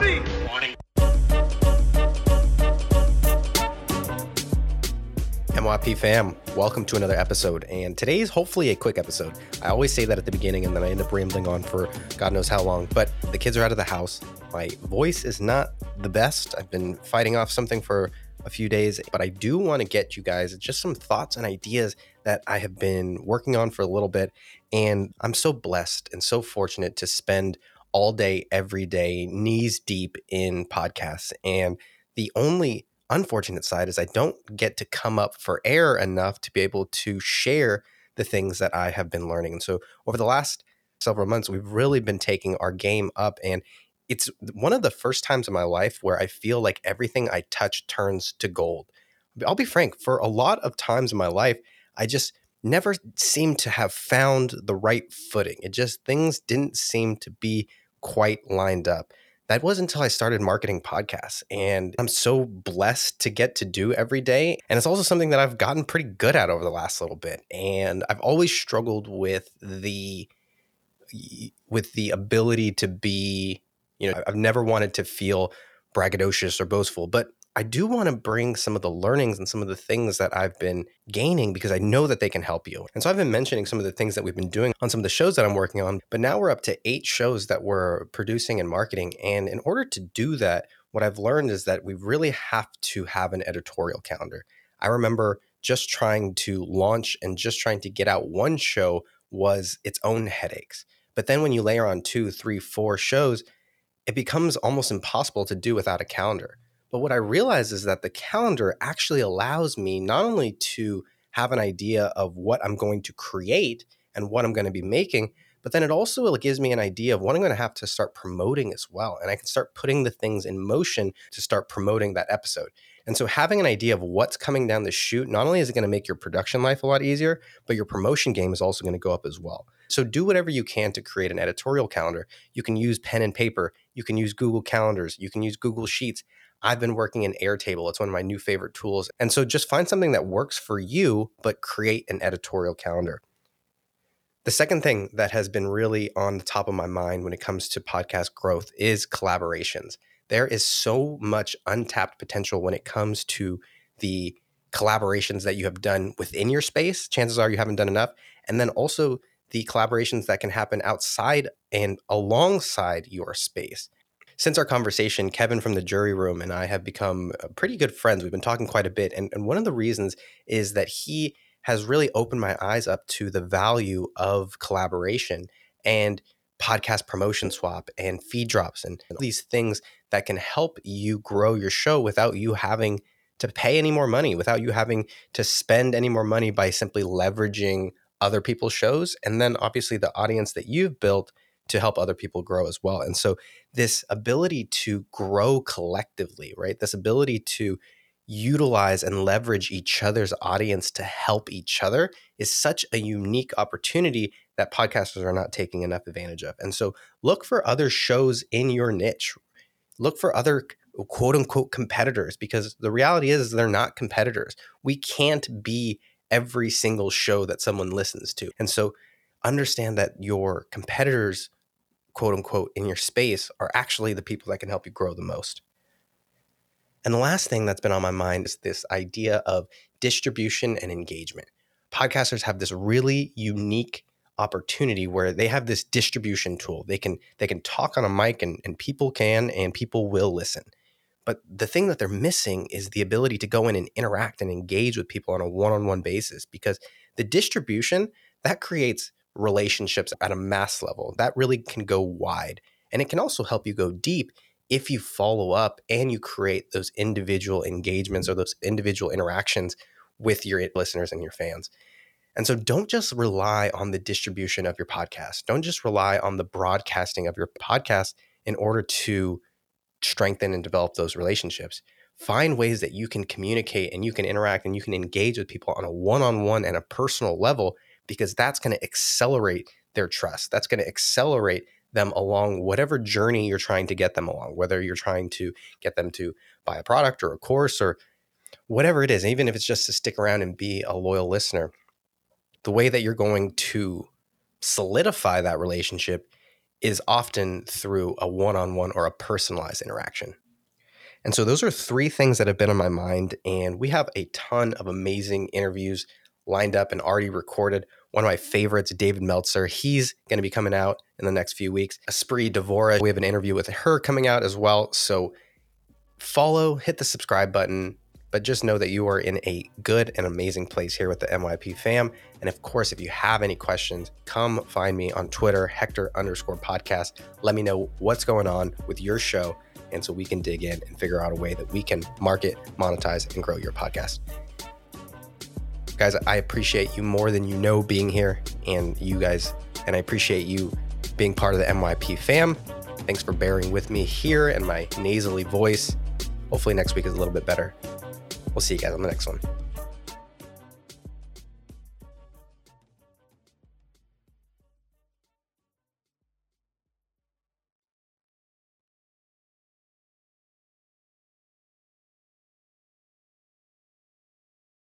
three. Warning. MYP fam, welcome to another episode. And today's hopefully a quick episode. I always say that at the beginning and then I end up rambling on for God knows how long. But the kids are out of the house. My voice is not the best. I've been fighting off something for a few days, but I do want to get you guys just some thoughts and ideas that I have been working on for a little bit. And I'm so blessed and so fortunate to spend all day, every day, knees deep in podcasts. And the only unfortunate side is I don't get to come up for air enough to be able to share the things that I have been learning. And so over the last several months, we've really been taking our game up. And it's one of the first times in my life where I feel like everything I touch turns to gold. I'll be frank, for a lot of times in my life, I just never seemed to have found the right footing. It just, things didn't seem to be quite lined up that was until I started marketing podcasts. And I'm so blessed to get to do every day. And it's also something that I've gotten pretty good at over the last little bit. And I've always struggled with the with the ability to be, you know, I've never wanted to feel braggadocious or boastful, but I do want to bring some of the learnings and some of the things that I've been gaining because I know that they can help you. And so I've been mentioning some of the things that we've been doing on some of the shows that I'm working on, but now we're up to eight shows that we're producing and marketing. And in order to do that, what I've learned is that we really have to have an editorial calendar. I remember just trying to launch and just trying to get out one show was its own headaches. But then when you layer on two, three, four shows, it becomes almost impossible to do without a calendar. But what I realize is that the calendar actually allows me not only to have an idea of what I'm going to create and what I'm going to be making, but then it also uh, gives me an idea of what I'm going to have to start promoting as well. And I can start putting the things in motion to start promoting that episode. And so having an idea of what's coming down the chute, not only is it going to make your production life a lot easier, but your promotion game is also going to go up as well. So do whatever you can to create an editorial calendar. You can use pen and paper, you can use Google Calendars, you can use Google Sheets. I've been working in Airtable. It's one of my new favorite tools. And so just find something that works for you, but create an editorial calendar. The second thing that has been really on the top of my mind when it comes to podcast growth is collaborations. There is so much untapped potential when it comes to the collaborations that you have done within your space. Chances are you haven't done enough. And then also the collaborations that can happen outside and alongside your space since our conversation, Kevin from the jury room and I have become uh, pretty good friends. We've been talking quite a bit. And, and one of the reasons is that he has really opened my eyes up to the value of collaboration and podcast promotion swap and feed drops and these things that can help you grow your show without you having to pay any more money, without you having to spend any more money by simply leveraging other people's shows. And then obviously the audience that you've built to help other people grow as well. And so this ability to grow collectively, right? This ability to utilize and leverage each other's audience to help each other is such a unique opportunity that podcasters are not taking enough advantage of. And so look for other shows in your niche. Look for other quote unquote competitors because the reality is they're not competitors. We can't be every single show that someone listens to. And so understand that your competitors quote unquote in your space are actually the people that can help you grow the most. And the last thing that's been on my mind is this idea of distribution and engagement. Podcasters have this really unique opportunity where they have this distribution tool. They can they can talk on a mic and, and people can and people will listen. But the thing that they're missing is the ability to go in and interact and engage with people on a one-on-one basis because the distribution that creates relationships at a mass level. That really can go wide. And it can also help you go deep if you follow up and you create those individual engagements or those individual interactions with your listeners and your fans. And so don't just rely on the distribution of your podcast. Don't just rely on the broadcasting of your podcast in order to strengthen and develop those relationships. Find ways that you can communicate and you can interact and you can engage with people on a one on one and a personal level because that's going to accelerate their trust. That's going to accelerate them along whatever journey you're trying to get them along, whether you're trying to get them to buy a product or a course or whatever it is, even if it's just to stick around and be a loyal listener. The way that you're going to solidify that relationship is often through a one on one or a personalized interaction. And so those are three things that have been on my mind. And we have a ton of amazing interviews lined up and already recorded. One of my favorites, David Meltzer, he's going to be coming out in the next few weeks. Espree Devora, we have an interview with her coming out as well. So follow, hit the subscribe button, but just know that you are in a good and amazing place here with the MYP fam. And of course, if you have any questions, come find me on Twitter, Hector underscore podcast. Let me know what's going on with your show. And so we can dig in and figure out a way that we can market, monetize, and grow your podcast. Guys, I appreciate you more than you know being here and you guys, and I appreciate you being part of the MYP fam. Thanks for bearing with me here and my nasally voice. Hopefully, next week is a little bit better. We'll see you guys on the next one.